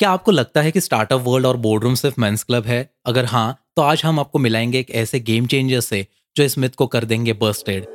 क्या आपको लगता है कि स्टार्टअप वर्ल्ड और बोर्डरूम सिर्फ़ मेंस क्लब है? अगर हाँ तो आज हम आपको मिलाएँगे एक ऐसे गेम चेंजर से जो इस मिथ को कर देंगे बर्स्टेड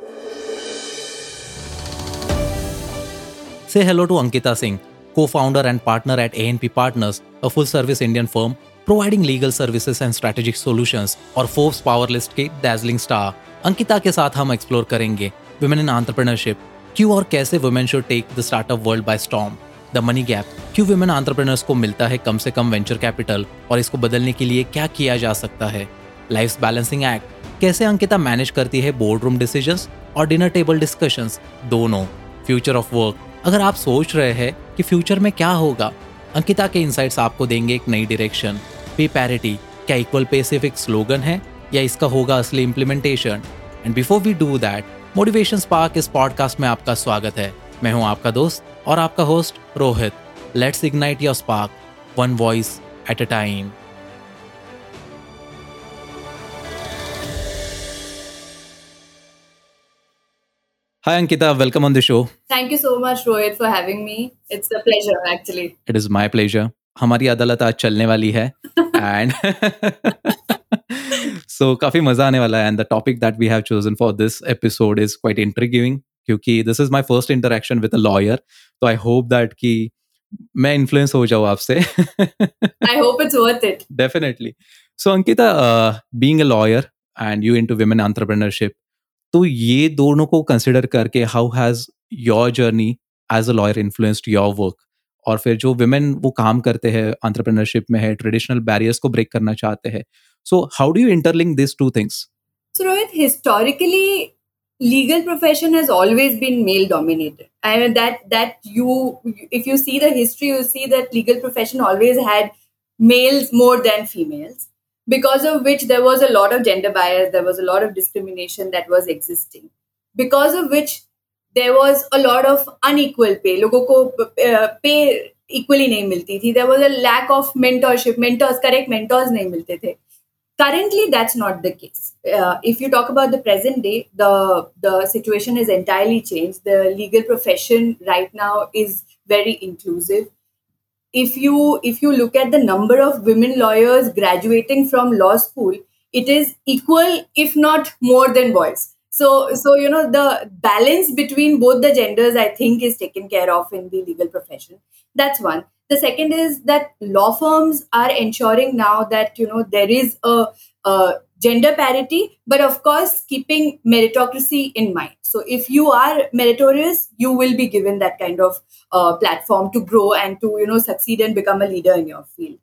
से hello to Ankita Singh co-founder and partner at ANP Partners, a full-service Indian firm providing legal services and strategic solutions और फोर्ब्स पावर लिस्ट के dazzling स्टार अंकिता के साथ हम एक्सप्लोर करेंगे वुमेन इन एंटरप्रेन्योरशिप क्यों और कैसे women should take the startup world by storm the money gap. क्यों वुमेन एंटरप्रेन्योर्स को मिलता है कम से कम वेंचर कैपिटल और इसको बदलने के लिए क्या किया जा सकता है? लाइफ बैलेंसिंग एक्ट कैसे अंकिता मैनेज करती है बोर्ड रूम डिसीज़न और डिनर टेबल डिस्कशंस दोनों। फ्यूचर ऑफ़ वर्क अगर आप सोच रहे हैं कि फ्यूचर में क्या होगा, अंकिता के इंसाइट्स आपको देंगे एक नई डायरेक्शन पे पैरिटी क्या इक्वल पे सिर्फ़ एक स्लोगन है या इसका होगा असली implementation and before we do that motivation spark इस पॉडकास्ट में आपका स्वागत है। मैं हूँ आपका दोस्त और आपका host Rohit let's ignite your spark one voice at a time Hi Ankita, welcome on the show. Thank you so much Rohit for having me. It's a pleasure actually. It is my pleasure. हमारी अदालत आज चलने वाली है and so काफ़ी मज़ा आने वाला है and the topic that we have chosen for this episode is quite intriguing क्योंकि this is my first interaction with a lawyer तो आई होप दैट कि मैं इन्फ्लुएंस हो जाऊँ आपसे। I hope it's worth it definitely so Ankita being a lawyer and you into women entrepreneurship तो ये दोनों को कंसिडर करके how has your journey as a lawyer influenced your work और फिर जो वुमेन वो काम करते हैं एंटरप्रेन्योरशिप में है ट्रेडिशनल बैरियर्स को ब्रेक करना चाहते हैं। So how do you interlink this two things So Rohit, historically, legal profession has always been male dominated. I mean that that you, if you see the history, you see that legal profession always had males more than females because of which there was a lot of gender bias, there was a lot of discrimination that was existing. Because of which there was a lot of unequal pay. लोगों को पे equally नहीं मिलती थी there was a lack of mentorship mentors correct mentors नहीं मिलते थे currently that's not the case. Uh, if you talk about the present day the the situation has entirely changed. The legal profession right now is very inclusive. If you if you look at the number of women lawyers graduating from law school it is equal if not more than boys. So so you know the balance between both the genders i think is taken care of in the legal profession. That's one the second is that law firms are ensuring now that you know there is a, a gender parity, but of course, keeping meritocracy in mind. So, if you are meritorious, you will be given that kind of uh, platform to grow and to you know succeed and become a leader in your field.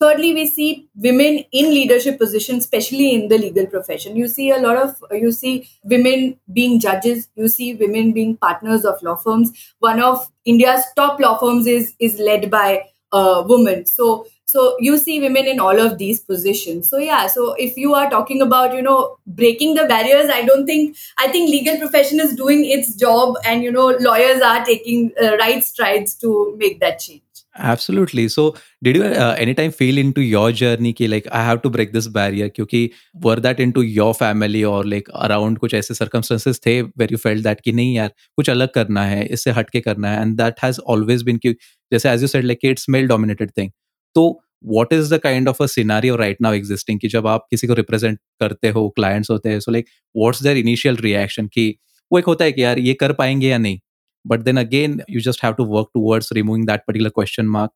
Thirdly, we see women in leadership positions, especially in the legal profession. You see a lot of you see women being judges. You see women being partners of law firms. One of India's top law firms is is led by a woman. So so you see women in all of these positions so yeah so if you are talking about you know breaking the barriers i don't think i think legal profession is doing its job and you know lawyers are taking uh, right strides to make that change Absolutely. So, did you uh, anytime feel into your journey ki like I have to break this barrier? क्योंकि were that into your family or like around कुछ ऐसे circumstances थे where you felt that कि नहीं यार कुछ अलग करना है इससे हट के करना है and that has always been कि जैसे as you said like it's male dominated thing. तो what is the kind of a scenario right now existing कि जब आप किसी को रिप्रेजेंट करते हो क्लाइंट्स होते हैं so like what's their initial reaction कि वो एक होता है कि यार ये कर पाएँगे या नहीं but then again you just have to work towards removing that particular question mark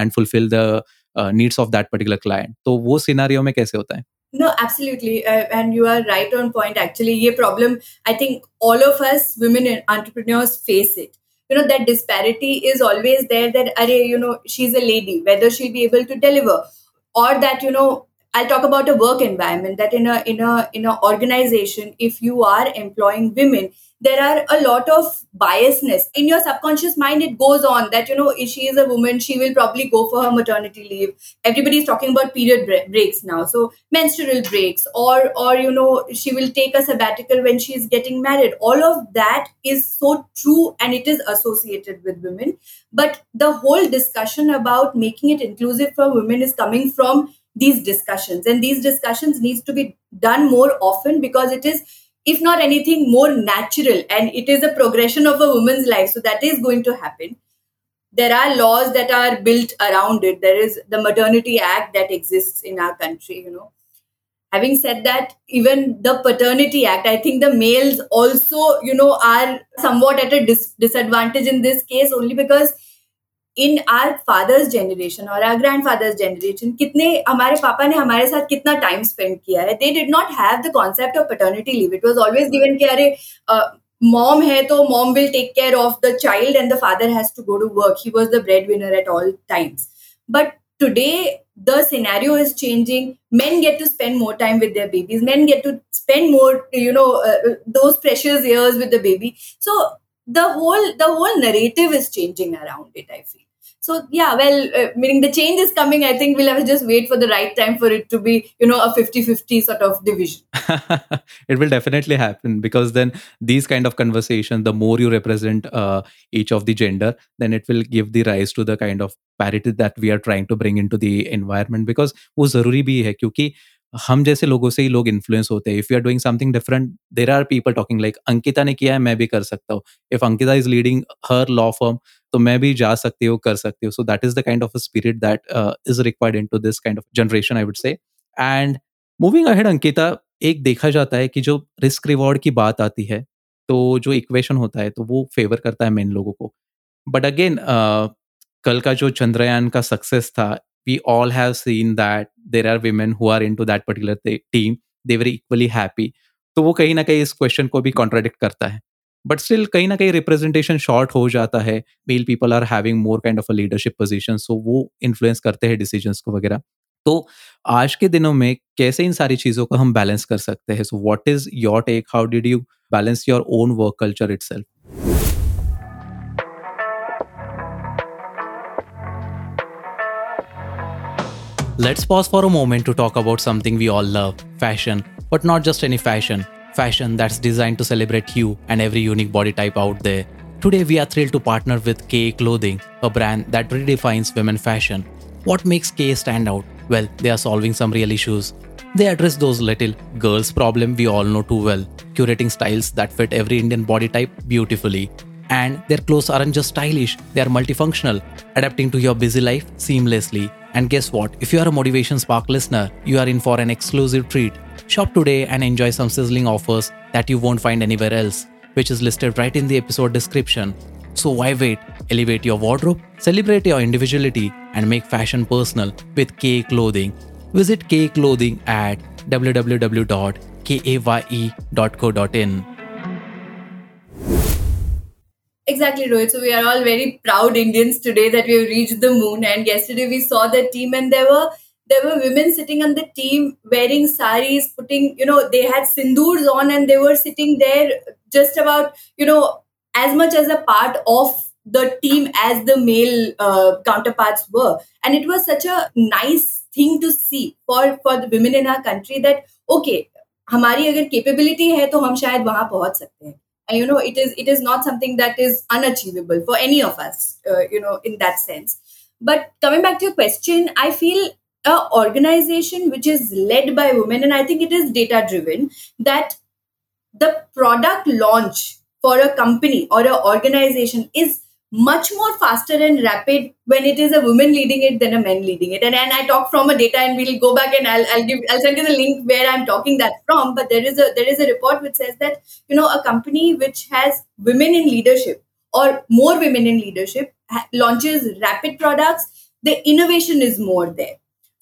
and fulfil the needs of that particular client तो वो सिनारियो में कैसे होता है No, absolutely. Uh, and you are right on point. Actually, ये problem, I think all of us women entrepreneurs face it. you know that disparity is always there that are you know she's a lady whether she'll be able to deliver or that you know i'll talk about a work environment that in a in a in a organization if you are employing women there are a lot of biasness. In your subconscious mind it goes on that you know if she is a woman she will probably go for her maternity leave. Everybody's talking about period breaks now. So menstrual breaks or or you know she will take a sabbatical when she's getting married. All of that is so true and it is associated with women. But the whole discussion about making it inclusive for women is coming from these discussions and these discussions needs to be done more often because it is if not anything, more natural. And it is a progression of a woman's life. So that is going to happen. there are laws that are built around it there is the maternity act that exists in our country you know having said that even the paternity act i think the males also you know are somewhat at a dis- disadvantage in this case only because in our father's generation or our grandfather's generation kitne hamare papa ne hamare sath kitna time spent kiya hai they did not have the concept of paternity leave. It was always given ki are uh, mom hai to mom will take care of the child and the father has to go to work. He was the breadwinner at all times. But today the scenario is changing. Men get to spend more time with their babies. Men get to spend more you know uh, uh, those precious years with the baby. So the whole the whole narrative is changing around it i feel so yeah well uh, meaning the change is coming i think we'll have to just wait for the right time for it to be you know a 50-50 sort of division it will definitely happen because then these kind of conversation the more you represent uh, each of the gender then it will give the rise to the kind of parity that we are trying to bring into the environment because वो ज़रूरी भी है क्योंकि हम जैसे लोगों से ही लोग इन्फ्लुएंस होते हैं if you are doing something different there are people talking like Ankita ने किया है मैं भी कर सकता हूँ if Ankita is leading her law firm तो मैं भी जा सकती हूँ कर सकती हूँ। So that is the kind of spirit that is required into this kind of generation I would say and moving ahead Ankita एक देखा जाता है कि जो रिस्क रिवॉर्ड की बात आती है तो जो इक्वेशन होता है तो वो फेवर करता है मेन लोगों को। बट अगेन uh, कल का जो चंद्रयान का सक्सेस था we all have seen that there are women who are into that particular team they were equally happy तो वो कहीं ना कहीं इस क्वेश्चन को भी कॉन्ट्राडिक्ट करता है। बट स्टिल कहीं ना कहीं रिप्रेजेंटेशन शॉर्ट हो जाता है। Male people are having more kind of a leadership position so वो इन्फ्लुएंस करते हैं डिसीज़न को वगैरह। तो आज के दिनों में कैसे इन सारी चीज़ों को हम बैलेंस कर सकते हैं? So what is your take how did you balance your own work culture it Let's pause for a moment to talk about something we all love fashion, but not just any fashion. Fashion that's designed to celebrate you and every unique body type out there. Today, we are thrilled to partner with Kaye Clothing, a brand that redefines women fashion. What makes Kaye stand out? Well, they are solving some real issues. They address those little girls' problem we all know too well, curating styles that fit every Indian body type beautifully. And their clothes aren't just stylish, they are multifunctional, adapting to your busy life seamlessly. And guess what? If you are a Motivation Spark listener, you are in for an exclusive treat. Shop today and enjoy some sizzling offers that you won't find anywhere else, which is listed right in the episode description. So why wait? Elevate your wardrobe, celebrate your individuality, and make fashion personal with Kaye Clothing. Visit Kaye Clothing at www.kaye.co.in. Exactly, Rohit. So we are all very proud Indians today that we have reached the moon. And yesterday we saw the team, and there were there were women sitting on the team wearing saris, putting you know they had sindoors on, and they were sitting there just about you know as much as a part of the team as the male uh, counterparts were, and it was such a nice thing to see for for the women in our country that okay हमारी अगर capability है तो हम शायद वहां पहुंच सकते हैं and you know it is it is not something that is unachievable for any of us uh, you know in that sense but coming back to your question i feel a organization which is led by women and i think it is data driven that the product launch for a company or an organization is much more faster and rapid when it is a woman leading it than a man leading it. And, and I talk from a data and we'll go back and I'll, I'll give I'll send you the link where I'm talking that from. But there is a there is a report which says that you know a company which has women in leadership or more women in leadership ha- launches rapid products. The innovation is more there.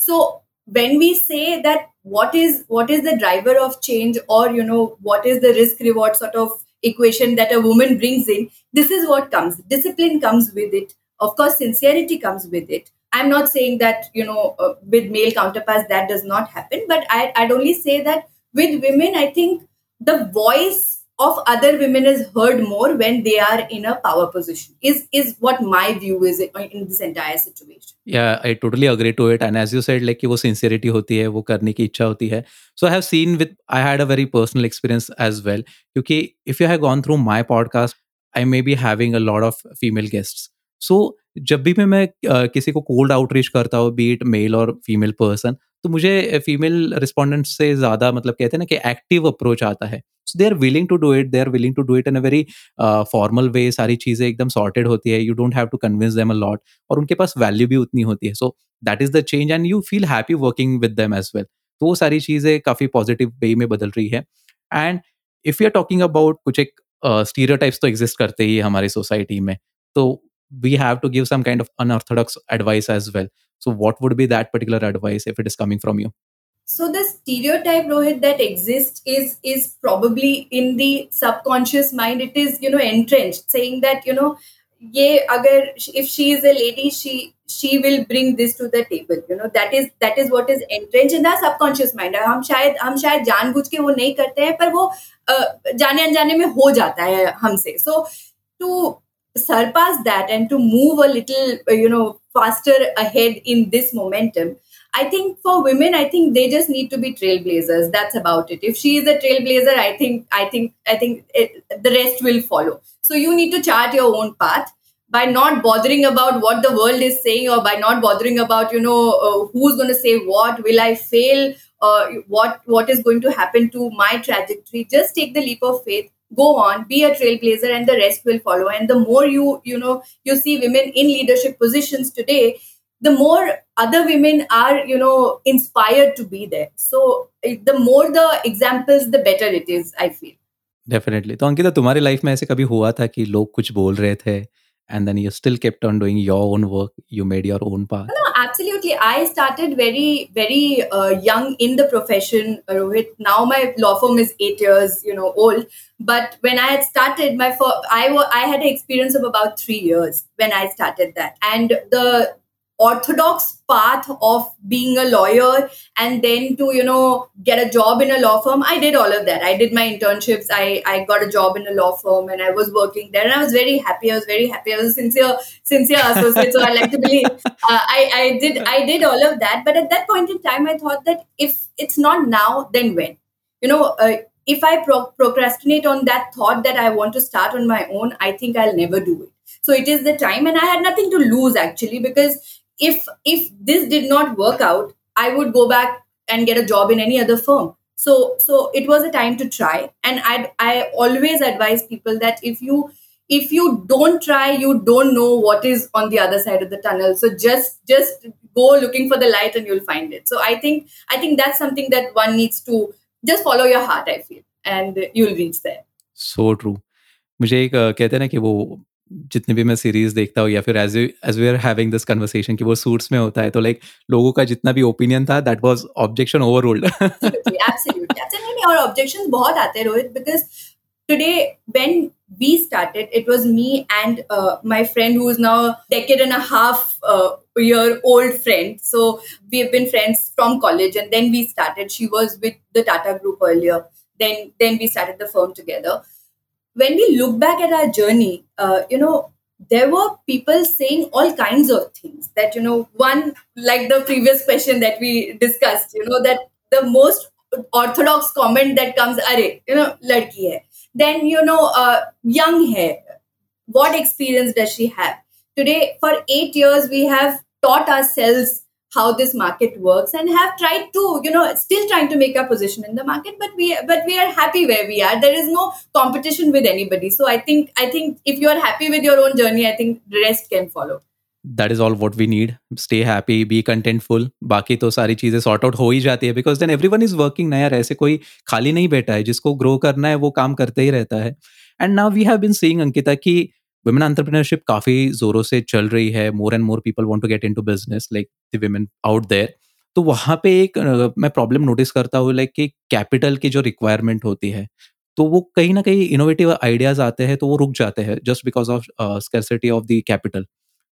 So when we say that what is what is the driver of change or you know what is the risk reward sort of equation that a woman brings in this is what comes. Discipline comes with it. Of course sincerity comes with it. I'm not saying that you know uh, with male counterparts that does not happen but I, i'd only say that with women i think the voice of other women is heard more when they are in a power position is is what my view is in this entire situation yeah i totally agree to it and as you said like वो sincerity होती है वो करने की इच्छा होती है so i have seen with i had a very personal experience as well क्योंकि if you have gone through my podcast i may be having a lot of female guests सो जब भी मैं मैं किसी को कोल्ड आउटरीच करता हूँ be it male और फीमेल पर्सन तो मुझे फीमेल रिस्पॉन्डेंट से ज़्यादा मतलब कहते हैं ना कि एक्टिव अप्रोच आता है। So they are willing to do it they are willing to do it in a very formal way सारी चीज़ें एकदम सॉर्टेड होती है you don't have to convince them a lot और उनके पास वैल्यू भी उतनी होती है। So that is the change and you feel happy working with them as well तो वो सारी चीज़ें काफ़ी पॉजिटिव वे में बदल रही है। And if you are talking about कुछ एक स्टीरियोटाइप्स तो एग्जिस्ट करते ही हमारी सोसाइटी में तो we have to give some kind of unorthodox advice as well so what would be that particular advice if it is coming from you so the stereotype rohit that exists is is probably in the subconscious mind it is you know entrenched saying that you know yeah agar if she is a lady she she will bring this to the table you know that is that is what is entrenched in the subconscious mind हम शायद हम शायद जानबूझ के वो नहीं करते हैं पर वो जाने अनजाने में हो जाता है हमसे so to surpass that and to move a little uh, you know faster ahead in this momentum i think for women i think they just need to be trailblazers. That's about it. If she is a trailblazer i think i think i think it, the rest will follow. So you need to chart your own path by not bothering about what the world is saying or by not bothering about you know uh, who's going to say what will i fail uh, what what is going to happen to my trajectory. Just take the leap of faith go on be a trailblazer and the rest will follow and the more you you know you see women in leadership positions today the more other women are you know inspired to be there so the more the examples the better it is i feel definitely तो अंकिता तुम्हारी life में ऐसे कभी हुआ था कि लोग कुछ बोल रहे थे and then you still kept on doing your own work you made your own path no absolutely. I started very very uh, young in the profession rohit. Now my law firm is 8 years you know old. But when i had started my first, I, I had an experience of about 3 years when i started that. And the orthodox path of being a lawyer and then to you know get a job in a law firm. I did all of that. I did my internships. I i got a job in a law firm and i was working there and i was very happy. I was very happy. I was a sincere sincere associate. So i like to believe uh, i i did i did all of that. But at that point in time i thought that if it's not now then when? You know uh, if i pro- procrastinate on that thought that i want to start on my own i think i'll never do it. So it is the time and i had nothing to lose actually because if if this did not work out i would go back and get a job in any other firm so so it was a time to try and i i always advise people that if you if you don't try you don't know what is on the other side of the tunnel so just just go looking for the light and you'll find it so i think i think that's something that one needs to just follow your heart i feel and you'll reach there so true मुझे एक कहते हैं ना कि वो जितने भी मैं सीरीज़ देखता हूँ या फिर as as we are having this conversation कि वो सूट्स में होता है तो लाइक लोगों का जितना भी ओपिनियन था that was objection overruled और ऑब्जेक्शंस बहुत आते हैं Rohit because we started it was me and uh, my friend who is now decade and a half uh, year old friend so we have been friends from college and then we started she was with the tata group earlier then then we started the firm together when we look back at our journey, uh, you know, there were people saying all kinds of things that, you know, one, like the previous question that we discussed, you know, that the most orthodox comment that comes, are, you know, ladki hai. Then, you know, uh, young hai. What experience does she have? Today, for eight years, we have taught ourselves how this market works and have tried to you know still trying to make our position in the market but we but we are happy where we are there is no competition with anybody so i think i think if you are happy with your own journey i think the rest can follow that is all what we need stay happy be contentful बाकी तो सारी चीज़ें sort out हो ही जाती है because then everyone is working ना यार ऐसे कोई खाली नहीं बैठा है जिसको ग्रो करना है वो काम करते ही रहता है and now we have been seeing Ankita women entrepreneurship काफ़ी ज़ोरों से चल रही है more and more people want to get into business like the women out there तो वहाँ पे एक मैं प्रॉब्लम नोटिस करता हूँ लाइक कि कैपिटल की जो रिक्वायरमेंट होती है तो वो कहीं ना कहीं इनोवेटिव आइडियाज़ आते हैं तो वो रुक जाते हैं just because of scarcity of the capital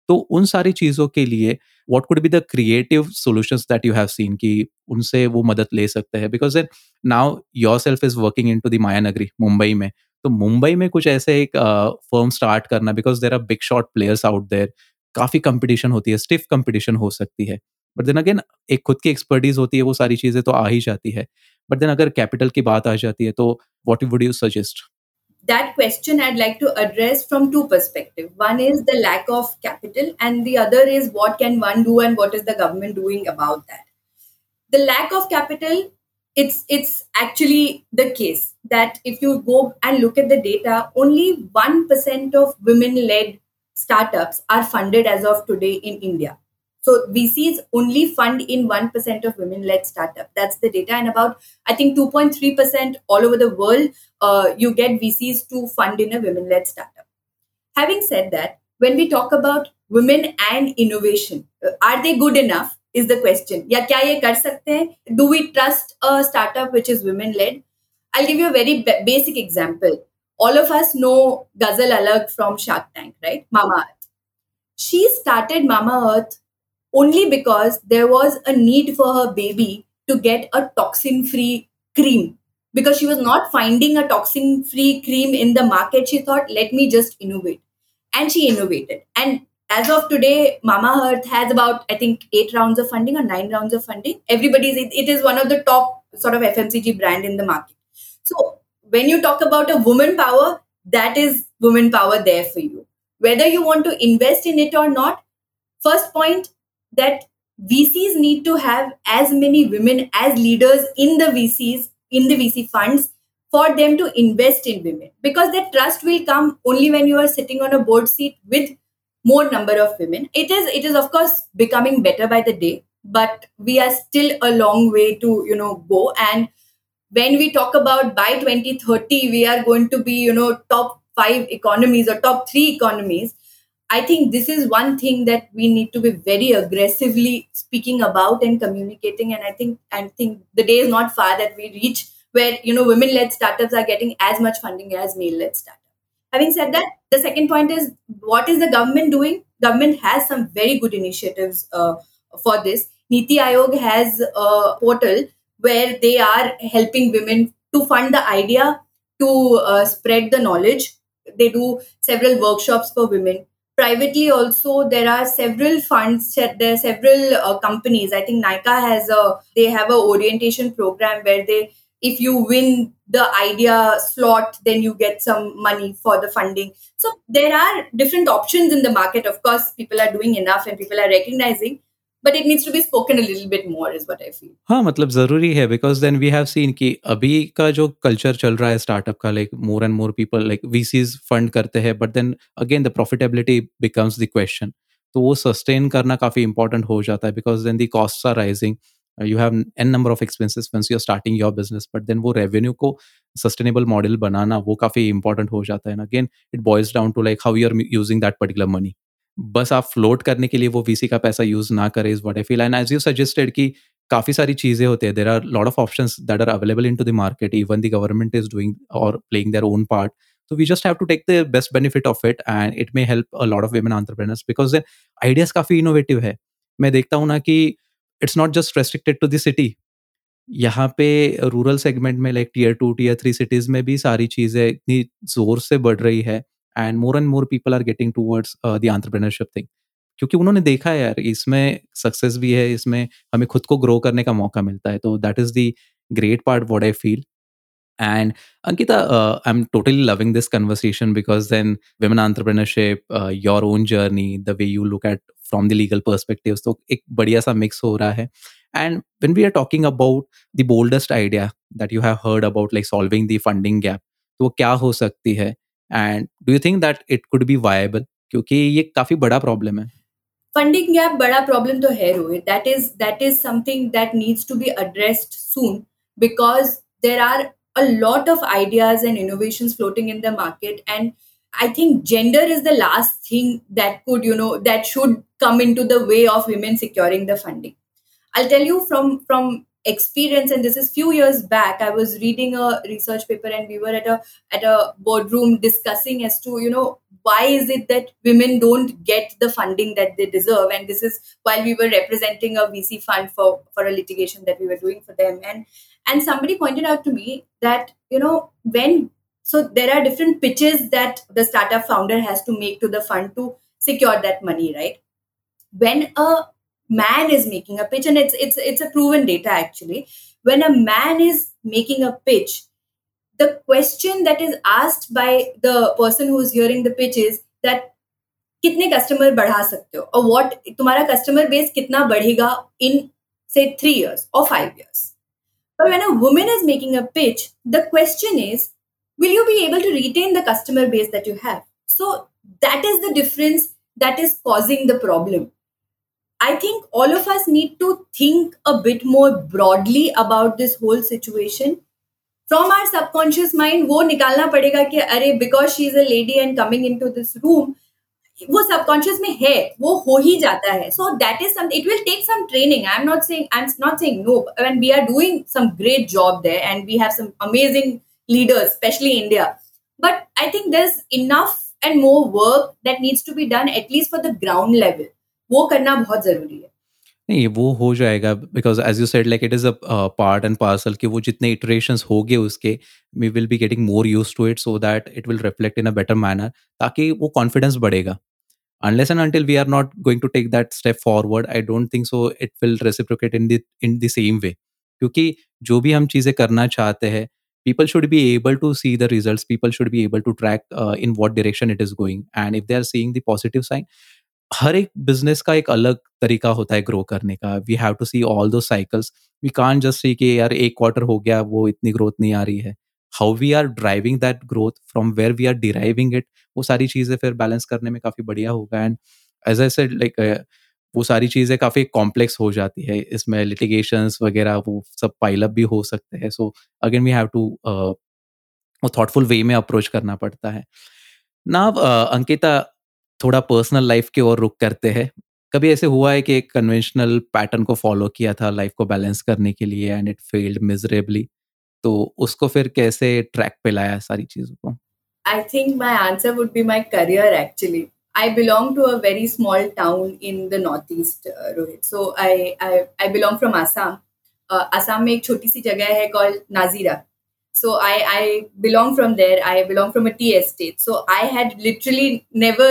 तो उन सारी चीज़ों के लिए what could be the creative solution that you have seen कि उनसे वो मदद ले सकते हैं because now yourself is working into the Maya Nagari Mumbai में। तो मुंबई में कुछ ऐसे एक फर्म स्टार्ट करना because there are big shot players out there काफ़ी कंपटीशन होती है स्टिफ कंपटीशन हो सकती है। बट देन अगेन एक खुद की एक्सपर्टीज होती है, वो सारी चीज़ें तो आ ही जाती है। बट देन अगर कैपिटल की बात आ जाती है तो what would you suggest that question I like to address from two perspective one is the lack of capital and the other is what can one do and what is the government doing about that the lack of capital it's it's actually the case that if you go and look at the data, only one percent of women-led startups are funded as of today in India. So VCs only fund in 1% of women-led startup. That's the data. And about, I think, 2.3% all over the world, uh, you get VCs to fund in a women-led startup. Having said that, when we talk about women and innovation, uh, are they good enough? Is the question या we ये कर सकते हैं do we trust a startup which is women led I give you a very basic example all of us know Ghazal Alag from Shark Tank, right? Mamaearth. She started Mamaearth only because there was a need for her baby to get a toxin free cream because she was not finding a toxin free cream in the market. She thought, let me just innovate. And she innovated. And as of today, Mamaearth has about, I think, eight rounds of funding or nine rounds of funding. Everybody's, it, is one of the top sort of FMCG brand in the market. So when you talk about a woman power, that is woman power there for you. Whether you want to invest in it or not, first point, that VCs need to have as many women as leaders in the VCs, in the VC funds, for them to invest in women. Because that trust will come only when you are sitting on a board seat with more number of women. It is, it is of course becoming better by the day, but we are still a long way to, you know, go. And when we talk about by 2030, we are going to be, you know, top five economies or top three economies I think this is one thing that we need to be very aggressively speaking about and communicating. And I think I think the day is not far that we reach where you know women-led startups are getting as much funding as male-led startups. Having said that, the second point is what is the government doing? Government has some very good initiatives uh, for this. Niti Aayog has a portal where they are helping women to fund the idea, to uh, spread the knowledge. They do several workshops for women privately also there are several funds there are several uh, companies i think Nykaa has a they have a orientation program where they if you win the idea slot then you get some money for the funding so there are different options in the market of course people are doing enough and people are recognizing but it needs to be spoken a little bit more is what I feel. हाँ मतलब ज़रूरी है because then we have seen कि अभी का जो culture चल रहा है startup का like more and more people like VCs fund करते हैं but then again the profitability becomes the question. तो वो sustain करना काफ़ी important हो जाता है because then the costs are you have an number of expenses you are starting your business but then वो रेवेन्यू को सस्टेनेबल मॉडल बनाना वो काफ़ी इंपॉर्टेंट हो जाता है again it boils down to like how you are using that particular money बस आप फ्लोट करने के लिए वो वीसी का पैसा यूज़ ना करें is what I feel and as you suggested की काफ़ी सारी चीज़ें होती है there are lot of option that are available into the market even the government is doing और प्लेइंग देयर ओन पार्ट तो we just have to take the best benefit of it and it may help a lot of women entrepreneurs because ideas काफ़ी innovative है। मैं देखता हूँ ना कि it's not just restricted to city. यहाँ पे रूरल सेगमेंट में like tier two tier three cities में भी सारी चीज़ें इतनी ज़ोर से बढ़ रही है and more and more people are getting towards the entrepreneurship thing क्योंकि उन्होंने देखा है यार इसमें सक्सेस भी है इसमें हमें खुद को ग्रो करने का मौका मिलता है तो that is the great part what I feel And Ankita, uh, I'm totally loving this conversation because then women entrepreneurship, your own journey, the way you look at from the legal perspective, so एक बढ़िया सा mix हो रहा है. And when we are talking about the boldest idea that you have heard about, like solving the funding gap, तो वो क्या हो सकती है? And do you think that it could be viable क्योंकि ये काफ़ी बड़ा प्रॉब्लम है फंडिंग गैप बड़ा प्रॉब्लम तो है Rohit that is that is something that needs to be addressed soon because there are a lot of ideas and innovations floating in the market and i think gender is the last thing that could you know that should come into the way of women securing the funding. I'll tell you from from experience and this is few years back i was reading a research paper and we were at a at a boardroom discussing as to you know why is it that women don't get the funding that they deserve? And this is while we were representing a vc fund for for a litigation that we were doing for them. And and somebody pointed out to me that you know when so there are different pitches that the startup founder has to make to the fund to secure that money right when a man is making a pitch and it's it's it's a proven data actually when a man is making a pitch the question that is asked by the person who is hearing the pitch is that कितने customer बढ़ा सकते हो और what तुम्हारा customer base कितना बढ़ेगा इन say 3 years or 5 years but when a woman is making a pitch the question is will you be able to retain the customer base that you have so that is the difference that is causing the problem i think all of us need to think a bit more broadly about this whole situation from our subconscious mind वो निकालना पड़ेगा कि अरे because she is a lady and coming in to this room वो subconscious में है वो हो ही जाता है so that is some it will take some training I am not saying I am not saying know when we are doing some great job there and we have some amazing leaders specially India but I think there is enough and more work that needs to be done at least for the ground level वो करना बहुत जरूरी है नहीं वो हो जाएगा because as you said like it is a part and parcel कि वो जितने इटरेशंस हो गए उसके we will be getting more use to it so that it will reflect in a better manner ताकि वो कॉन्फिडेंस बढ़ेगा unless and until we are not going to take that step forward i don't think so it will reciprocate in the in the same way क्योंकि जो भी हम चीज़ें करना चाहते हैं people should be able to see the results people should be able to track uh, in what direction it is going and if they are seeing the positive sign हर एक business का एक अलग तरीका होता है ग्रो करने का we have to see although cycles we can just see कि यार एक क्वार्टर हो गया वो इतनी ग्रोथ नहीं आ रही है how we are driving that growth from where we are deriving it वो सारी चीज़ें फिर बैलेंस करने में काफ़ी बढ़िया होगा and as I said like वो सारी चीज़ें काफ़ी कॉम्प्लेक्स हो जाती है। इसमें लिटिगेशंस वगैरह वो सब पाइलअप भी हो सकते हैं। So again we have to वो थॉटफुल वे में अप्रोच करना पड़ता है। ना अंकिता थोड़ा पर्सनल लाइफ की ओर रुक करते हैं। कभी ऐसे हुआ है कि एक कन्वेंशनल पैटर्न को फॉलो किया था लाइफ को बैलेंस करने के लिए एंड इट फेल्ड मिजरेबली तो उसको फिर कैसे ट्रैक पे लाया सारी चीज़ों को? I think my answer would be my career actually I belong to a very small town in the northeast, uh, Rohit. So I, I I belong from Assam. Uh, Assam में एक छोटी सी जगह है called Nazira. So I I belong from there. I belong from a tea estate. So I had literally never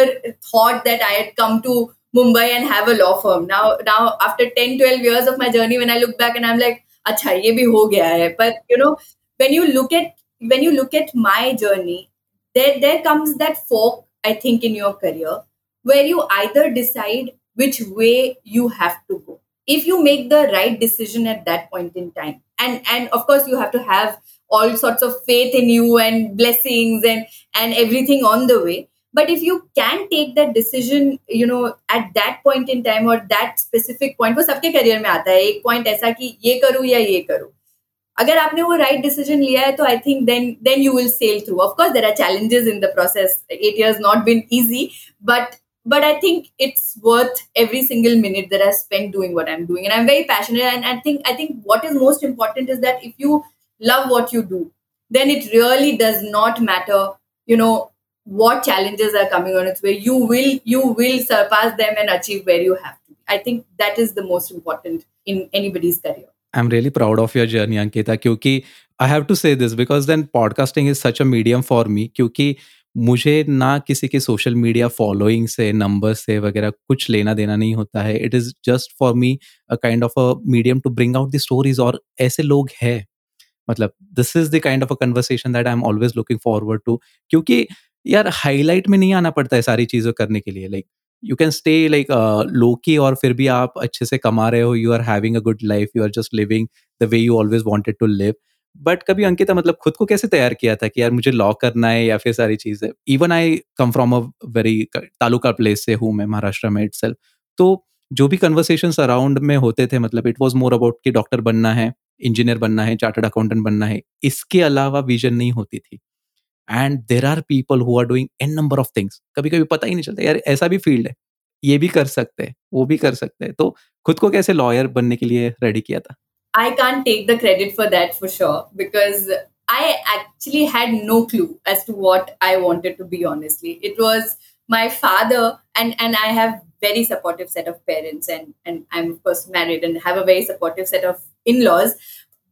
thought that I had come to Mumbai and have a law firm. Now now after 10, 12 years of my journey, when I look back and I'm like, अच्छा ये भी हो गया है but you know when you look at when you look at my journey there there comes that fork i think in your career where you either decide which way you have to go if you make the right decision at that point in time and and of course you have to have all sorts of faith in you and blessings and and everything on the way but if you can take that decision you know at that point in time or that specific point वो सबके career में आता है एक point ऐसा कि ये करूँ या ये करूँ अगर आपने वो राइट डिसीजन लिया है तो I think then then you will sail through of course there are challenges in the process at years not been easy but but I think it's worth every single minute that I spent doing what I'm doing. And I'm very passionate. And I think I think what is most important is that if you love what you do, then it really does not matter, you know, what challenges are coming on its way you will you will surpass them and achieve where you have to i think that is the most important in anybody's career I'm really proud of your journey, ankita, क्योंकि I have to say this because then podcasting is such a medium for me क्योंकि मुझे ना किसी के social media following से number से वगैरह कुछ लेना देना नहीं होता है। It is just for me a kind of a medium to bring out the stories और ऐसे लोग हैं। मतलब this is the kind of a conversation that I am always looking forward to क्योंकि यार हाईलाइट में नहीं आना पड़ता है सारी चीज़ों करने के लिए like you can stay like low key और फिर भी आप अच्छे से कमा रहे हो। You are having a good life you are just living the way you always wanted to live but कभी अंकिता मतलब खुद को कैसे तैयार किया था कि यार मुझे लॉ करना है या फिर सारी चीज़ें? Even I come from a very taluka place से हूँ मैं, महाराष्ट्र में इट तो जो भी कन्वर्सेशन अराउंड में होते थे मतलब इट वॉज़ मोर अबाउट कि डॉक्टर बनना है इंजीनियर बनना है चार्टर्ड अकाउंटेंट बनना है, इसके अलावा विजन नहीं होती थी। And there are people who are doing an number of things कभी कभी पता ही नहीं चलता यार ऐसा भी फील्ड है ये भी कर सकते हैं वो भी कर सकते हैं तो खुद को कैसे लॉयर बनने के लिए रेडी किया था I can't take the credit for that for sure because I actually had no clue as to what I wanted to be honestly. It was my father and and I have very supportive set of parents and and I'm of course married and have a very supportive set of in-laws.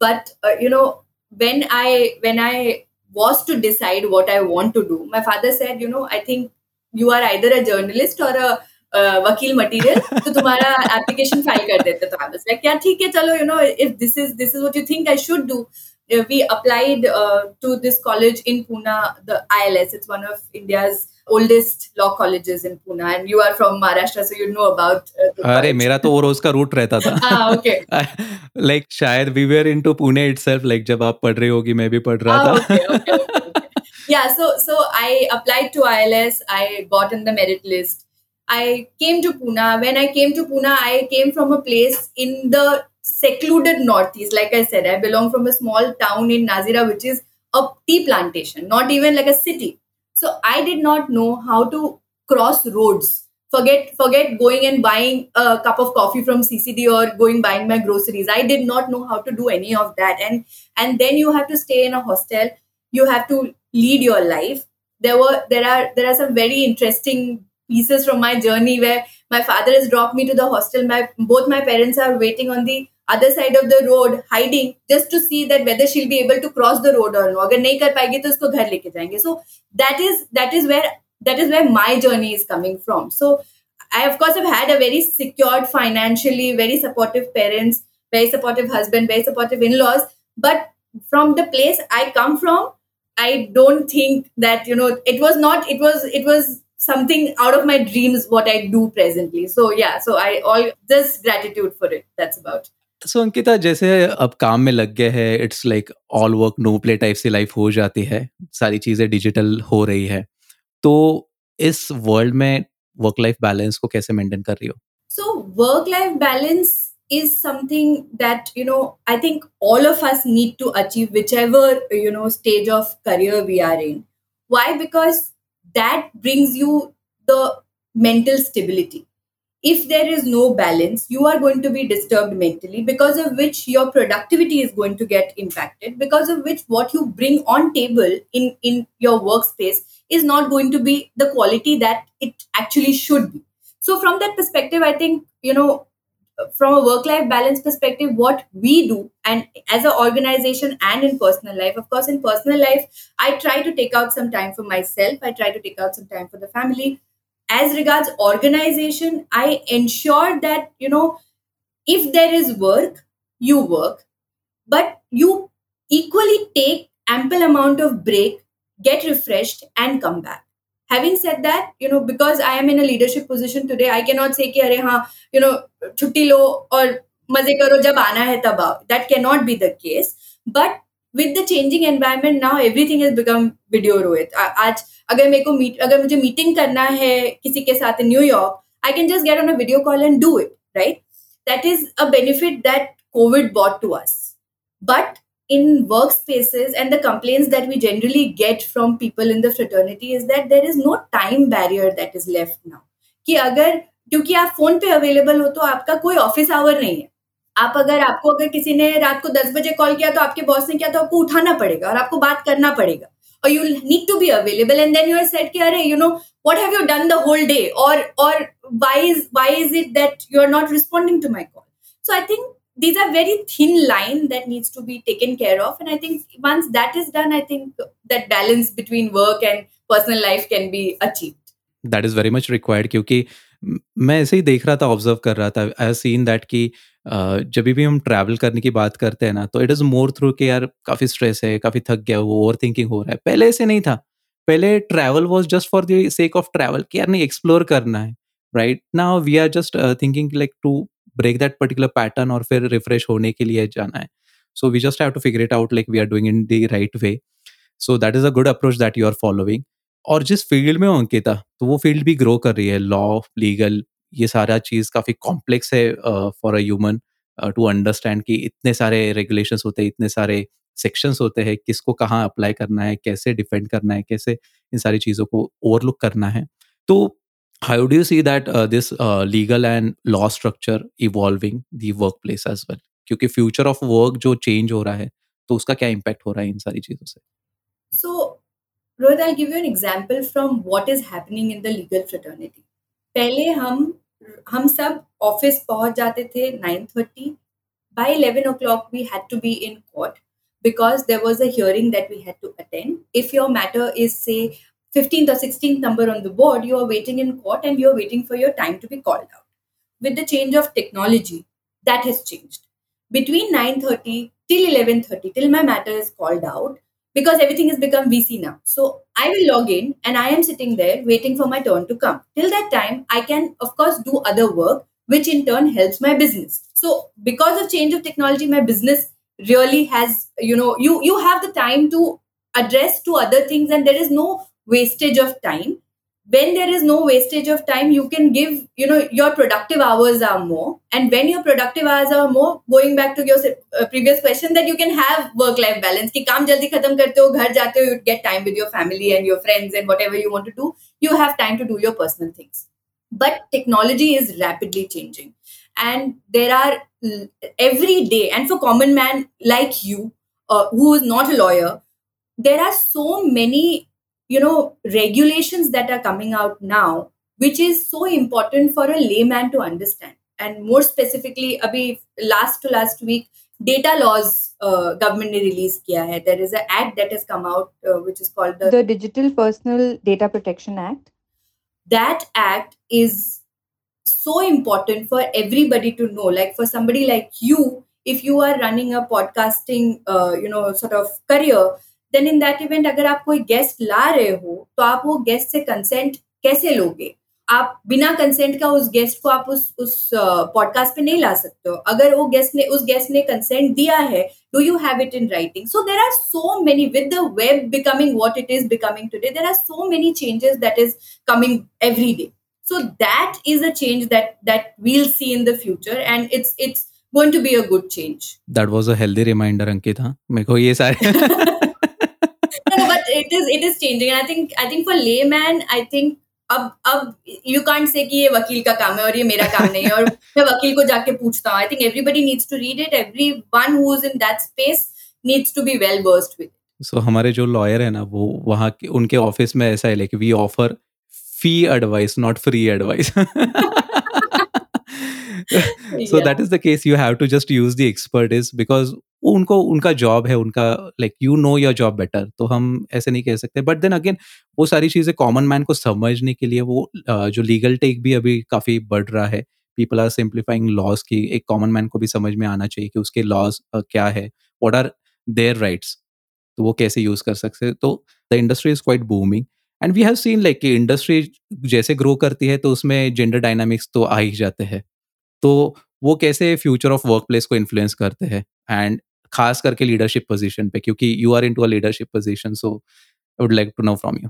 But uh, you know when I when I was to decide what I want to do, my father said, you know, I think you are either a journalist or a uh, वकील material तो तुम्हारा application file कर देते तो I was like क्या ठीक है चलो you know if this is this is what you think I should do uh, we applied uh, to this college in Pune, the ILS. It's one of India's oldest law colleges in Pune, and you are from Maharashtra, so you know about. Uh, अरे मेरा तो वो रोज का root रहता था ah, okay. like शायद we were into Pune itself. Like जब आप पढ़ रही होगी मैं भी पढ़ रहा ah, था. okay, okay, okay. yeah, so so I applied to ILS. I got in the merit list. I came to Pune. When I came to Pune, I came from a place in the secluded northeast. Like I said, I belong from a small town in Nazira, which is a tea plantation, not even like a city. So I did not know how to cross roads. Forget forget going and buying a cup of coffee from CCD or going buying my groceries. I did not know how to do any of that. And and then you have to stay in a hostel. You have to lead your life. There were there are there are some very interesting pieces from my journey where my father has dropped me to the hostel. My both my parents are waiting on the other side of the road hiding just to see that whether she'll be able to cross the road or no. agar nahi kar payegi to usko ghar leke jayenge so that is that is where that is where my journey is coming from. So i of course have had a very secured financially very supportive parents very supportive husband very supportive in-laws. But from the place i come from i don't think that you know it was not it was it was something out of my dreams what i do presently. So yeah so i all this gratitude for it. That's about सो अंकिता जैसे अब काम में लग गए हैं it's like all work no play type से life हो जाती है, सारी चीज़ें डिजिटल हो रही है तो इस वर्ल्ड में वर्क लाइफ बैलेंस को कैसे मेंटेन कर रही हो? So work life balance is something that you know I think all of us need to achieve which ever you know stage of career we are in why because that brings you the mental stability if there is no balance, you are going to be disturbed mentally, because of which your productivity is going to get impacted, because of which what you bring on table in, in your workspace is not going to be the quality that it actually should be. So, from that perspective, I think, you know, from a work life balance perspective, what we do, and as an organization and in personal life, of course, in personal life, I try to take out some time for myself, I try to take out some time for the family as regards organization i ensure that you know if there is work you work. But you equally take ample amount of break get refreshed and come back. Having said that you know because i am in a leadership position today i cannot say ki are ha you know chutti lo or maze karo jab aana hai tab that cannot be the case. But with the changing environment now everything is become video Rohit आज अगर मेरे को meet अगर मुझे meeting करना है किसी के साथ New York I can just get on a video call and do it right that is a benefit that Covid brought to us but in work spaces and the complaints that we generally get from people in the fraternity is that there is no time barrier that is left now कि अगर, क्योंकि आप phone पे available हो तो आपका कोई office hour नहीं है। आप अगर आपको अगर किसी ने रात को दस बजे कॉल किया तो आपके बॉस ने किया तो आपको उठाना पड़ेगा और आपको बात करना पड़ेगा। और you need to be available and then you set कि अरे you know what have you done the whole day और और why is why is it that you are not responding to my call so I think these are very thin line that needs to be taken care of and I think once that is done I think that balance between work and personal life can be achieve that is very much required क्योंकि मैं ऐसे ही देख रहा था observe कर रहा था I seen that की जब भी हम ट्रैवल करने की बात करते हैं ना तो इट इज़ मोर थ्रू कि यार काफ़ी स्ट्रेस है, काफ़ी थक गया वो ओवर थिंकिंग हो रहा है। पहले ऐसे नहीं था। पहले travel was just for the sake of travel कि यार नहीं एक्सप्लोर करना है राइट ना we are just thinking like to break that particular pattern और फिर रिफ्रेश होने के लिए जाना है। So we just have to figure it out like we are doing in the right way so that is a good approach that you are following और जिस फ़ील्ड में हो, अंकिता तो वो फ़ील्ड भी ग्रो कर रही है। लॉ लीगल ये सारा चीज़ काफ़ी कॉम्प्लेक्स है for a human to understand कि इतने सारे रेगुलेशंस होते हैं, इतने सारे सेक्शंस होते हैं, किसको कहाँ अप्लाई करना है, कैसे डिफेंड करना है, कैसे इन सारी चीज़ों को ओवरलुक करना है। तो how do you see that this legal and law structure evolving the work place as well क्योंकि फ्यूचर ऑफ़ वर्क जो चेंज हो रहा है तो उसका क्या इम्पैक्ट हो रहा है इन सारी चीज़ों से? So Rohit I give you an example from what is happening in the legal fraternity पहले हम हम सब ऑफिस पहुंच जाते थे nine thirty by 11 o'clock we had to be in court because there was a hearing that we had to attend if your matter is say 15th or 16th number on the board you are waiting in court and you're waiting for your time to be called out with the change of technology that has changed between 9.30 till 11:30 till my matter is called out because everything has become VC now. So I will log in and I am sitting there waiting for my turn to come. Till that time, I can, of course, do other work, which in turn helps my business. So because of change of technology, my business really has, you know, you you have the time to address to other things and there is no wastage of time when there is no wastage of time you can give you know your productive hours are more. And when your productive hours are more going back to your uh, previous question that you can have work life balance ki kaam jaldi khatam karte ho ghar ho you get time with your family and your friends and whatever you want to do you have time to do your personal things. But technology is rapidly changing. And there are every day and for common man like you uh, who is not a lawyer there are so many you know regulations that are coming out now which is so important for a layman to understand. And more specifically abhi last to last week data laws uh, government ne release kiya hai. There is an act that has come out uh, which is called the the digital personal data protection act? That act is so important for everybody to know. Like for somebody like you if you are running a podcasting uh, you know sort of career then in that event अगर आप कोई guest ला रहे हो तो आप वो guest से consent कैसे लोगे? आप बिना कंसेंट का उस गेस्ट को आप उस उस पॉडकास्ट पे नहीं ला सकते हो। अगर वो गेस्ट ने उस गेस्ट ने कंसेंट दिया है do you have it in writing so there are so many with the web becoming what it is becoming today there are so many changes that is coming every day so that is a change that that we'll see in the future and it's it's going to be a good change. That was a healthy reminder ankit huh? मेरे को ये सारे it is it is changing. And I think I think for layman, I think अब अब you can't say कि ये वकील का काम है और ये मेरा काम नहीं है और मैं वकील को जाके पूछता हूँ। I think everybody needs to read it every one who is in that space needs to be well versed with so हमारे जो लॉयर है ना वो वहाँ के उनके ऑफ़िस में ऐसा है like we offer fee advice not free advice so yeah. that is the case. You have to just use the expertise because उनको उनका जॉब है उनका like you know your job better तो हम ऐसे नहीं कह सकते. बट देन अगेन वो सारी चीज़ें कॉमन मैन को समझने के लिए वो जो लीगल टेक भी अभी काफ़ी बढ़ रहा है. पीपल आर सिंप्लीफाइंग लॉज की एक कॉमन मैन को भी समझ में आना चाहिए कि उसके लॉज क्या है. वॉट आर देयर राइट्स तो वो कैसे यूज़ कर सकते तो the industry is quite booming and we have seen like कि इंडस्ट्री जैसे ग्रो करती है तो उसमें जेंडर डायनामिक्स तो आ ही जाते हैं. तो वो कैसे फ्यूचर ऑफ़ वर्क प्लेस को इन्फ्लुएंस करते हैं? एंड खास करके लीडरशिप पोजिशन पे, क्योंकि you are into leadership position so I would like to know from you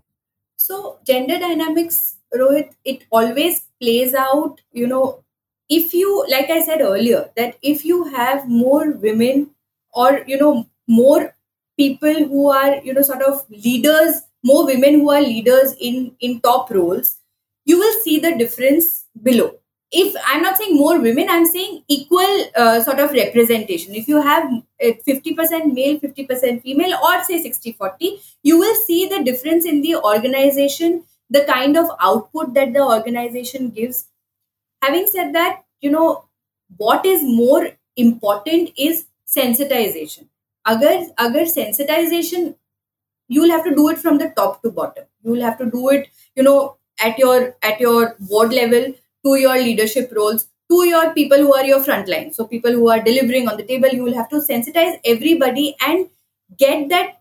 so gender dynamics Rohit it always plays out you know if you like I said earlier that if you have more women और you know more people who are you know sort of leaders more women who are leaders in in top roles you will see the difference below if i'm not saying more women i'm saying equal uh, sort of representation. If you have 50% uh, male 50% female or say 60 40 you will see the difference in the organization the kind of output that the organization gives. Having said that you know what is more important is sensitization. Agar agar sensitization you will have to do it from the top to bottom. You will have to do it you know at your at your board level to your leadership roles to your people who are your frontline so people who are delivering on the table you will have to sensitize everybody and get that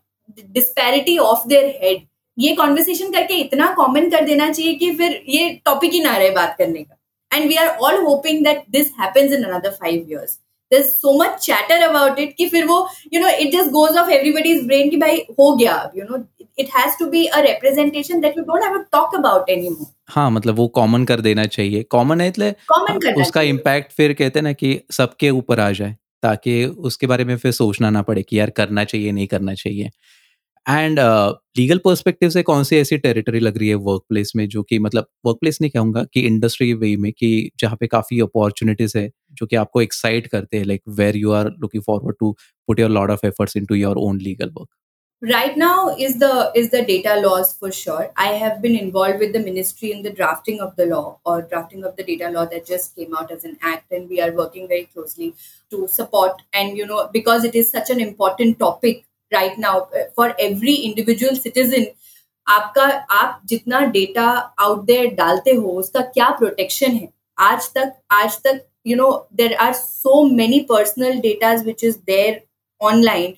disparity off their head ये conversation करके इतना common कर देना चाहिए कि फिर ये topic ही ना रहे बात करने का and we are all hoping that this happens in another five years there's so much chatter about it कि फिर वो you know it just goes off everybody's brain कि भाई हो गया you know it has to be a representation that we don't have to talk about anymore. हाँ मतलब वो कॉमन कर देना चाहिए। कॉमन है इसलिए उसका इम्पैक्ट फिर कहते हैं ना कि सबके ऊपर आ जाए ताकि उसके बारे में फिर सोचना ना पड़े कि यार करना चाहिए नहीं करना चाहिए। एंड लीगल पर्सपेक्टिव से कौन सी ऐसी टेरिटरी लग रही है वर्क प्लेस में जो कि मतलब वर्क प्लेस नहीं कहूँगा कि इंडस्ट्री वे में कि जहाँ पे काफ़ी अपॉर्चुनिटीज़ है जो कि आपको एक्साइट करते हैं like where you are looking forward to put your lot of efforts into your own legal work right now is the is the data laws for sure i have been involved with the ministry in the drafting of the law or drafting of the data law that just came out as an act and we are working very closely to support and you know because it is such an important topic right now for every individual citizen आपका आप जितना data out there डालते हो उसका क्या protection है आज तक आज तक you know there are so many personal datas which is there online,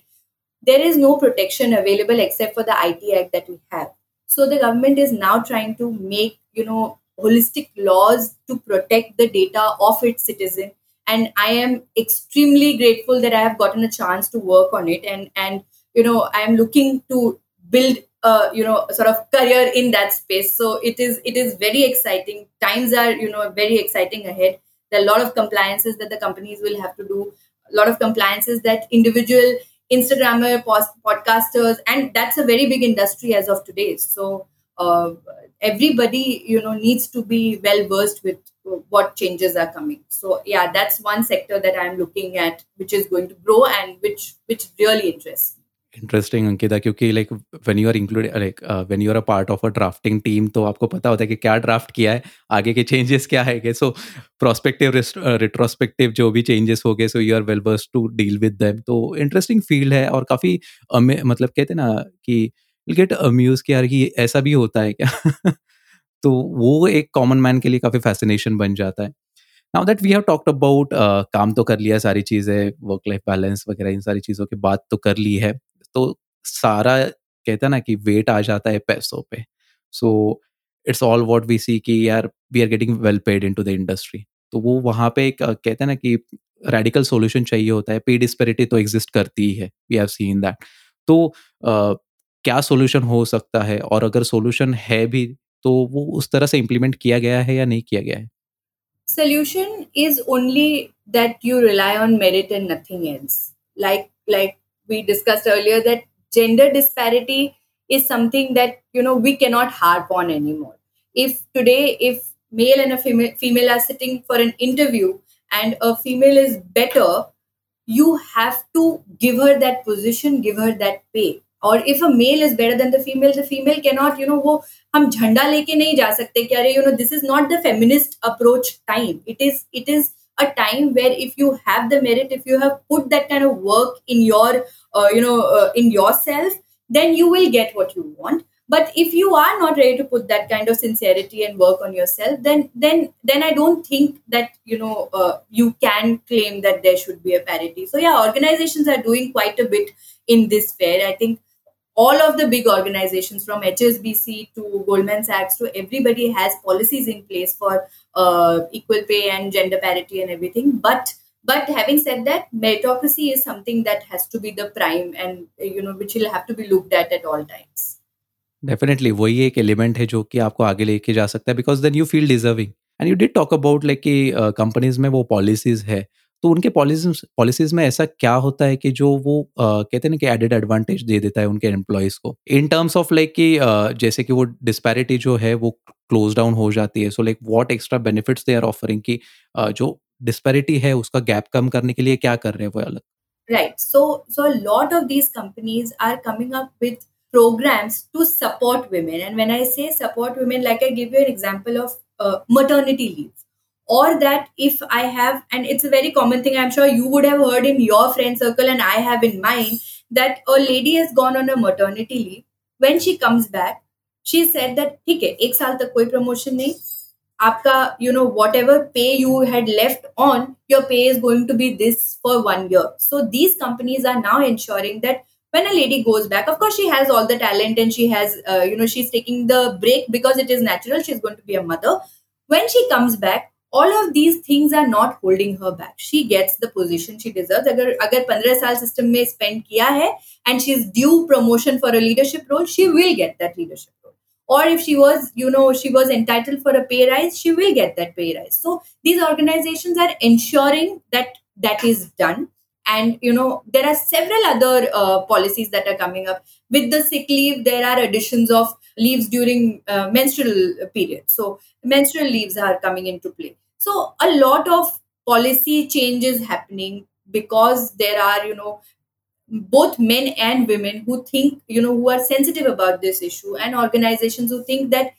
there is no protection available except for the IT Act that we have. So the government is now trying to make, you know, holistic laws to protect the data of its citizen. And I am extremely grateful that I have gotten a chance to work on it. And and you know, I am looking to build a you know sort of career in that space. So it is it is very exciting. Times are you know very exciting ahead. There are a lot of compliances that the companies will have to do. A lot of compliances that individual Instagrammer, post, podcasters, and that's a very big industry as of today. So uh, everybody, you know, needs to be well versed with what changes are coming. So yeah, that's one sector that I'm looking at, which is going to grow and which which really interests. Interesting Ankita क्योंकि like when you are include like when you are a part of a drafting team तो आपको पता होता है कि क्या draft किया है, आगे के चेंजेस क्या है सो प्रोस्पेक्टिव रिट्रोस्पेक्टिव जो भी चेंजेस हो गए so you are well versed to deal with them तो इंटरेस्टिंग फ़ील्ड है और काफ़ी मतलब कहते ना कि गेट अम्यूज कि यार कि ऐसा भी होता है क्या? तो वो एक कॉमन मैन के लिए काफ़ी फैसिनेशन बन जाता है। Now that we have talked about काम तो कर लिया, सारी चीज़ें वर्क लाइफ बैलेंस वगैरह, इन सारी चीज़ों की बात तो कर ली है। तो सारा कहता ना कि वेट आ जाता है पैसों पे। So it's all what we see कि यार we are getting well paid into the industry तो वो वहाँ पे एक कहते हैं ना कि रेडिकल सोल्यूशन चाहिए होता है पे डिस्पेरिटी तो एग्जिस्ट करती ही है वी हैव सीन दैट तो uh, क्या सोल्यूशन हो सकता है? और अगर सोल्यूशन है भी तो वो उस तरह से इम्प्लीमेंट किया गया है या नहीं किया गया है? Solution is only that you rely on merit and nothing else. Like like we discussed earlier that gender disparity is something that you know we cannot harp on anymore. If today if male and a female, female are sitting for an interview and a female is better you have to give her that position give her that pay. Or if a male is better than the female the female cannot you know wo hum jhanda leke nahi ja sakte ki you know this is not the feminist approach time. It is it is a time where if you have the merit if you have put that kind of work in your uh, you know uh, in yourself then you will get what you want. But if you are not ready to put that kind of sincerity and work on yourself then then then i don't think that you know uh, you can claim that there should be a parity. So yeah organizations are doing quite a bit in this fair i think all of the big organizations from HSBC to Goldman Sachs to everybody has policies in place for uh, equal pay and gender parity and everything. But but having said that, meritocracy is something that has to be the prime and you know which will have to be looked at at all times. Definitely वही एक element है जो कि आपको आगे लेके जा सकता है because then you feel deserving and you did talk about like कि कंपनीज में वो पॉलिसीज है तो उनके पॉलिसीज़ पॉलिसीज़ में ऐसा क्या होता है कि जो वो आ, कहते हैं ना कि एडेड एडवांटेज दे देता है उनके एम्प्लॉयज़ को। इन टर्म्स ऑफ़ लाइक कि आ, जैसे कि वो डिस्पैरिटी जो है वो क्लोज डाउन हो जाती है। So like what extra benefits they are offering कि जो डिस्पैरिटी है उसका गैप कम करने के लिए क्या कर रहे हैं वो अलग? So a lot of these companies are coming up with programs to support women. And when i say support women like i give you an example of uh, maternity leave. or that if I have, and it's a very common thing, I'm sure you would have heard in your friend circle, and I have in mine, that a lady has gone on a maternity leave. When she comes back, she said that, ठीक है एक साल तक कोई promotion नहीं आपका you know whatever pay you had left on your pay is going to be this for one year so these companies are now ensuring that when a lady goes back of course she has all the talent and she has uh, you know she's taking the break because it is natural she's going to be a mother when she comes back all of these things are not holding her back. She gets the position she deserves. अगर अगर 15 साल system में spend किया है and she's due promotion for a leadership role, she will get that leadership role. Or if she was, you know, she was entitled for a pay rise, she will get that pay rise. So these organizations are ensuring that that is done. And you know, there are several other uh, policies that are coming up. With the sick leave, there are additions of leaves during uh, menstrual period. So menstrual leaves are coming into play. So a lot of policy changes happening because there are, you know, both men and women who think, you know, who are sensitive about this issue and organizations who think that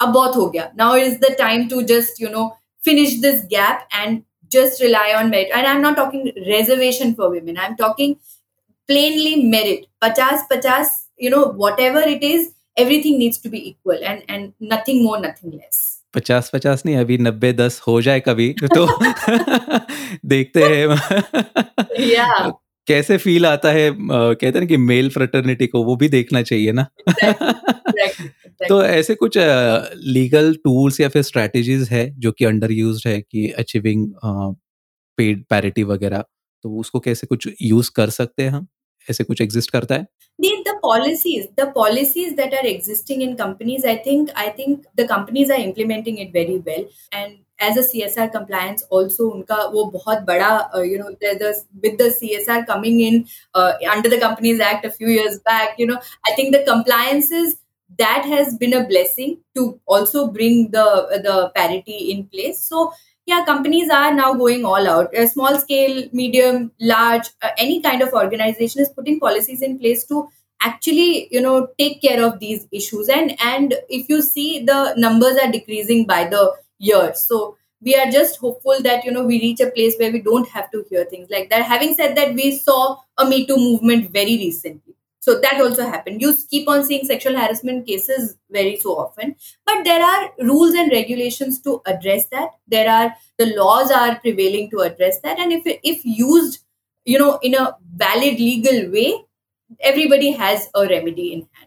about ho gaya. Now is the time to just, you know, finish this gap and just rely on merit. And I'm not talking reservation for women. I'm talking plainly merit. Patas, patas, you know, whatever it is, everything needs to be equal and, and nothing more, nothing less. पचास पचास नहीं अभी नब्बे दस हो जाए कभी तो देखते हैं। yeah. कैसे फील आता है कहते हैं कि मेल फ्रेटर्निटी को वो भी देखना चाहिए ना। तो ऐसे कुछ लीगल टूल्स या फिर स्ट्रेटजीज है जो कि अंडर यूज़ है कि अचीविंग पेड पैरिटी वगैरह तो उसको कैसे कुछ यूज़ कर सकते हैं हम? ऐसे कुछ एग्जिस्ट करता है the, the policies the policies that are existing in companies i think i think the companies are implementing it very well and as a CSR compliance also unka wo bahut bada uh, you know the, the, with the CSR coming in uh, under the Companies Act a few years back you know I think the compliances that has been a blessing to also bring the the parity in place so yeah, companies are now going all out. A small scale, medium, large, uh, any kind of organization is putting policies in place to actually, you know, take care of these issues. And and if you see, the numbers are decreasing by the year. So we are just hopeful that you know we reach a place where we don't have to hear things like that. Having said that, we saw a Me Too movement very recently so that also happened you keep on seeing sexual harassment cases very so often but there are rules and regulations to address that there are the laws are prevailing to address that and if if used you know in a valid legal way everybody has a remedy in hand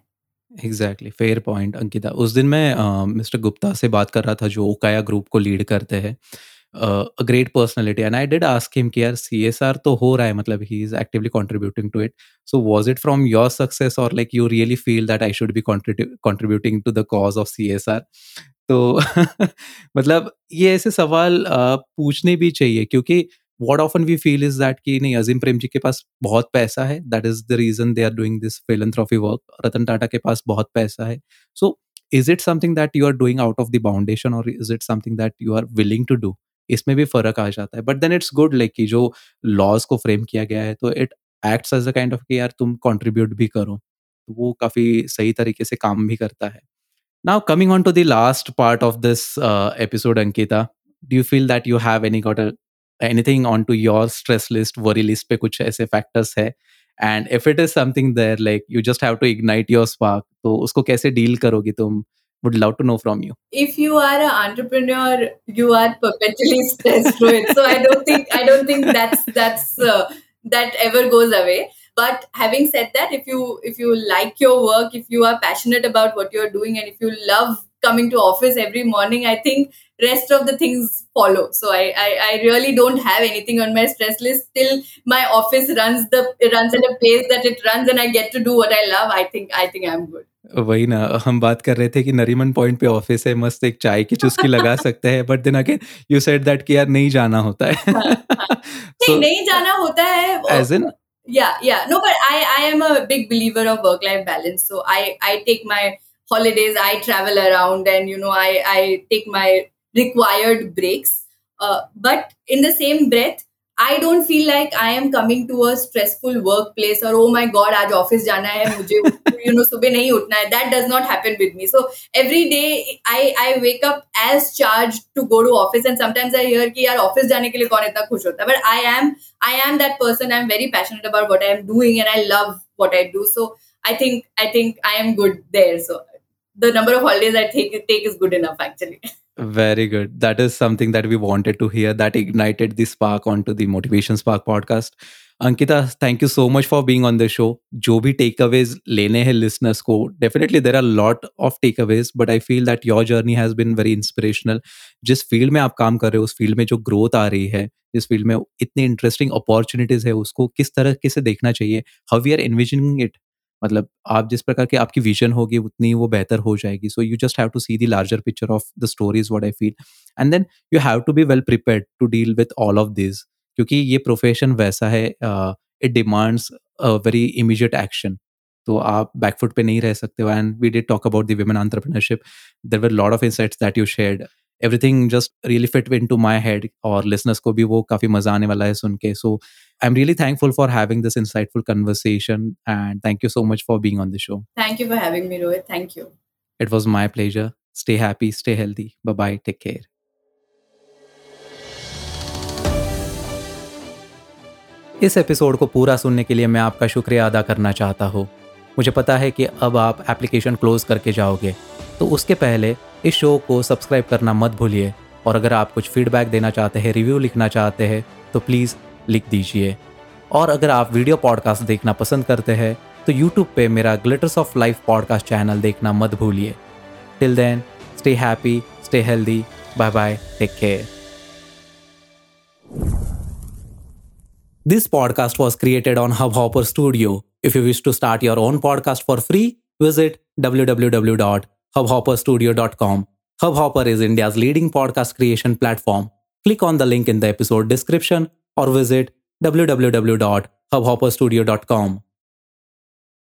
exactly fair point Ankita उस दिन मैं mister Gupta से बात कर रहा था जो Okaya group को लीड करते हैं a great personality. And I did ask him, "Kya CSR to ho raha hai, matlab he is actively contributing to it. So was it from your success or like you really feel that I should be contrib- contributing to the cause of CSR?" तो मतलब ये ऐसे सवाल पूछने भी चाहिए क्योंकि what often we feel is that कि नहीं अजीम प्रेम जी के पास बहुत पैसा है that is the reason they are doing this philanthropy work Ratan Tata के पास बहुत पैसा है so is it something that you are doing out of the foundation और is it something that you are willing to do इसमें भी फ़र्क आ जाता है। But then it's good like कि जो लॉज को फ्रेम किया गया है तो it acts as a kind of कि यार तुम कंट्रीब्यूट भी करो। तो वो काफ़ी सही तरीके से काम भी करता है। Now coming on to the last part of this episode Ankita do you feel that you have any got anything on to your stress list worry list पे कुछ ऐसे फैक्टर्स है? And if it is something there like you just have to ignite your spark तो उसको कैसे deal करोगी तुम? Would love to know from you. If you are an entrepreneur you are perpetually stressed through it. So i don't think i don't think that's that's uh, that ever goes away. But having said that if you if you like your work if you are passionate about what you're doing and if you love coming to office every morning i think rest of the things follow. So I, I i really don't have anything on my stress list till my office runs the runs at a pace that it runs and i get to do what i love i think i think i'm good वही ना हम बात कर रहे थे कि Nariman point पे office है मस्त एक चाय की चुस्की लगा सकते हैं but then again you said that कि यार नहीं जाना होता है। नहीं, नहीं जाना होता है एज इन या या no but I I am a big believer of work life balance so I I take my holidays I travel around and you know I I take my required breaks but in the same breath I don't feel like I am coming to a stressful work place और oh माई God आज office जाना है मुझे you know सुबह नहीं उठना है that does not happen with me so every day I I wake up as charged to go to office and sometimes I hear कि यार ऑफिस जाने के लिए कौन इतना खुश होता है but I am I am that person I am very passionate about what I am doing and I love what I do so I think I think I am good there. So the number of holidays I take take is good enough actually. Very good. That is something that we wanted to hear that ignited the spark onto the Motivation Spark podcast. Ankita, thank you so much for being on the show. जो भी takeaways लेने हैं listeners को, definitely there are a lot of takeaways, but I feel that your journey has been very inspirational. जिस फ़ील्ड में आप काम कर रहे हो उस फ़ील्ड में जो ग्रोथ आ रही है जिस फ़ील्ड में इतनी इंटरेस्टिंग अपॉर्चुनिटीज़ है उसको किस तरह से देखना चाहिए how we are envisioning it मतलब आप जिस प्रकार की आपकी विजन होगी, उतनी वो बेहतर हो जाएगी। So you just have to see the larger picture of the stories what I feel and then you have to be well prepared to deal with all of this क्योंकि ये प्रोफेशन वैसा है it demands very immediate action तो आप back foot पे नहीं रह सकते हो। And we did talk about the women entrepreneurship there were lot of insights that you shared everything just really fit into my head और लिसनर्स को भी वो काफ़ी मज़ा आने वाला है सुन के। So I am really thankful for having this insightful conversation and thank you so much for being on the show thank you for having me Rohit thank you it was my pleasure stay happy stay healthy bye take care इस episode को पूरा सुनने के लिए मैं आपका शुक्रिया अदा करना चाहता हूँ। मुझे पता है कि अब आप एप्लीकेशन क्लोज करके जाओगे। तो उसके पहले इस शो को सब्सक्राइब करना मत भूलिए। और अगर आप कुछ फीडबैक देना चाहते हैं रिव्यू लिखना चाहते हैं तो प्लीज़ लिख दीजिए। और अगर आप वीडियो पॉडकास्ट देखना पसंद करते हैं तो यूट्यूब पे मेरा glitters of life podcast channel देखना मत भूलिए। Till then stay happy stay healthy bye bye take care This podcast was created on Hubhopper Studio. If you wish to start your own podcast for free, visit www.hubhopperstudio.com. Hubhopper is India's leading podcast creation platform. Click on the link in the episode description or visit www.hubhopperstudio.com.